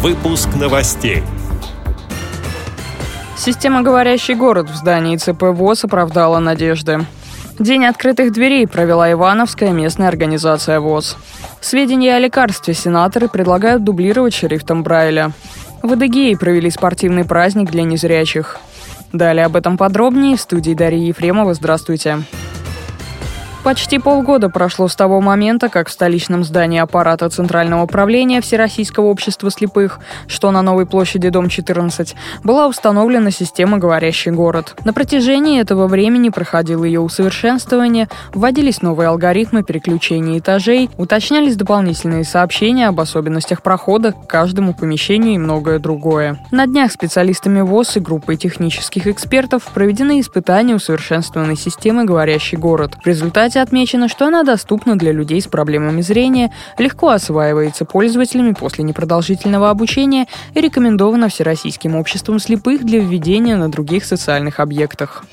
Выпуск новостей. Система «Говорящий город» в здании ЦП ВОЗ оправдала надежды. День открытых дверей провела Ивановская местная организация ВОЗ. Сведения о лекарстве сенаторы предлагают дублировать шрифтом Брайля. В Адыгее провели спортивный праздник для незрячих. Далее об этом подробнее в студии Дарьи Ефремова. Здравствуйте. Почти полгода прошло с того момента, как в столичном здании аппарата Центрального управления Всероссийского общества слепых, что на Новой площади, дом 14, была установлена система «Говорящий город». На протяжении этого времени проходило ее усовершенствование, вводились новые алгоритмы переключения этажей, уточнялись дополнительные сообщения об особенностях прохода к каждому помещению и многое другое. На днях специалистами ВОЗ и группой технических экспертов проведены испытания усовершенствованной системы «Говорящий город». В результате результате отмечено, что она доступна для людей с проблемами зрения, легко осваивается пользователями после непродолжительного обучения и рекомендована Всероссийским обществом слепых для введения на других социальных объектах.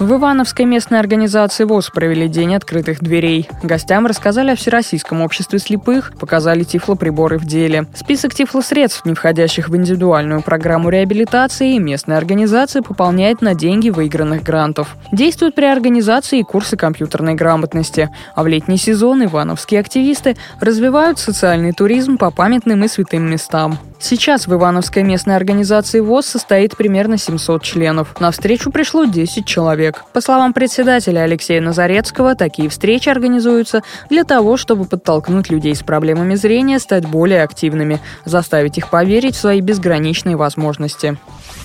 В Ивановской местной организации ВОЗ провели День открытых дверей. Гостям рассказали о Всероссийском обществе слепых, показали тифлоприборы в деле. Список тифлосредств, не входящих в индивидуальную программу реабилитации, местная организация пополняет на деньги выигранных грантов. Действуют при организации и курсы компьютерной грамотности. А в летний сезон ивановские активисты развивают социальный туризм по памятным и святым местам. Сейчас в Ивановской местной организации ВОЗ состоит примерно 700 членов. На встречу пришло 10 человек. По словам председателя Алексея Назарецкого, такие встречи организуются для того, чтобы подтолкнуть людей с проблемами зрения стать более активными, заставить их поверить в свои безграничные возможности.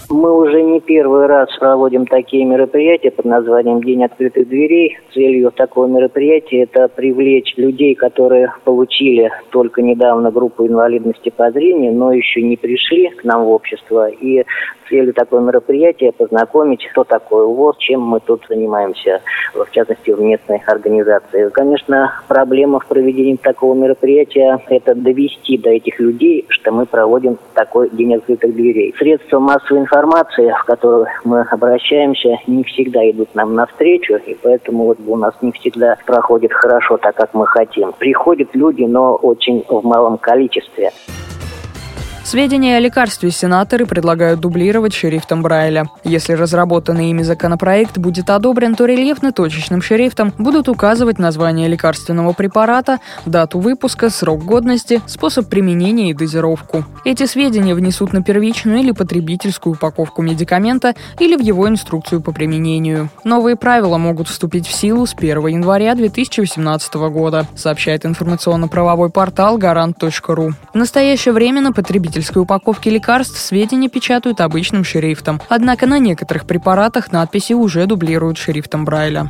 Мы уже не первый раз проводим такие мероприятия под названием День открытых дверей. Целью такого мероприятия это привлечь людей, которые получили только недавно группу инвалидности по зрению, но еще не пришли к нам в общество. И целью такого мероприятия познакомить, что такое ВОЗ, чем мы тут занимаемся, в частности, в местной организации. Конечно, проблема в проведении такого мероприятия – это довести до этих людей, что мы проводим такой день открытых дверей. Средства массовой информации, в которые мы обращаемся, не всегда идут нам навстречу, и поэтому вот у нас не всегда проходит хорошо так, как мы хотим. Приходят люди, но очень в малом количестве. Сведения о лекарстве сенаторы предлагают дублировать шрифтом Брайля. Если разработанный ими законопроект будет одобрен, то рельефно-точечным шрифтом будут указывать название лекарственного препарата, дату выпуска, срок годности, способ применения и дозировку. Эти сведения внесут на первичную или потребительскую упаковку медикамента или в его инструкцию по применению. Новые правила могут вступить в силу с 1 января 2018 года, сообщает информационно-правовой портал гарант.ру. В настоящее время на потребитель потребительской упаковке лекарств сведения печатают обычным шрифтом. Однако на некоторых препаратах надписи уже дублируют шрифтом Брайля.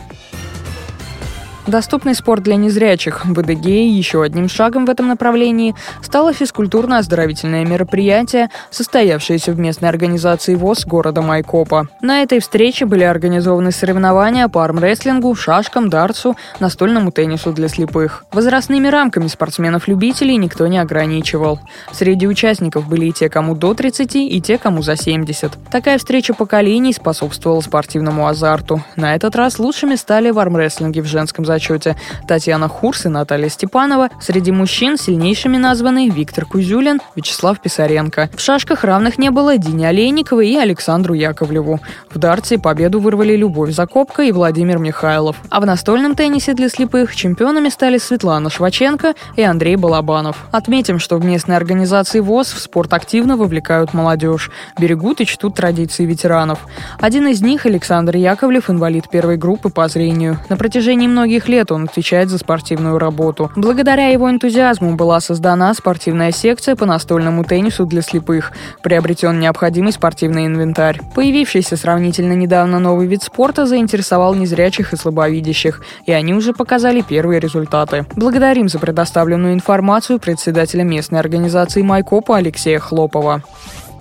Доступный спорт для незрячих в Адыгее еще одним шагом в этом направлении стало физкультурно-оздоровительное мероприятие, состоявшееся в местной организации ВОЗ города Майкопа. На этой встрече были организованы соревнования по армрестлингу, шашкам, дартсу, настольному теннису для слепых. Возрастными рамками спортсменов-любителей никто не ограничивал. Среди участников были и те, кому до 30, и те, кому за 70. Такая встреча поколений способствовала спортивному азарту. На этот раз лучшими стали в армрестлинге в женском зачете Татьяна Хурс и Наталья Степанова. Среди мужчин сильнейшими названы Виктор Кузюлин, Вячеслав Писаренко. В шашках равных не было Дине Олейниковой и Александру Яковлеву. В дартсе победу вырвали Любовь Закопка и Владимир Михайлов. А в настольном теннисе для слепых чемпионами стали Светлана Шваченко и Андрей Балабанов. Отметим, что в местной организации ВОЗ в спорт активно вовлекают молодежь, берегут и чтут традиции ветеранов. Один из них, Александр Яковлев, инвалид первой группы по зрению. На протяжении многих лет он отвечает за спортивную работу. Благодаря его энтузиазму была создана спортивная секция по настольному теннису для слепых. Приобретен необходимый спортивный инвентарь. Появившийся сравнительно недавно новый вид спорта заинтересовал незрячих и слабовидящих, и они уже показали первые результаты. Благодарим за предоставленную информацию председателя местной организации Майкопа Алексея Хлопова.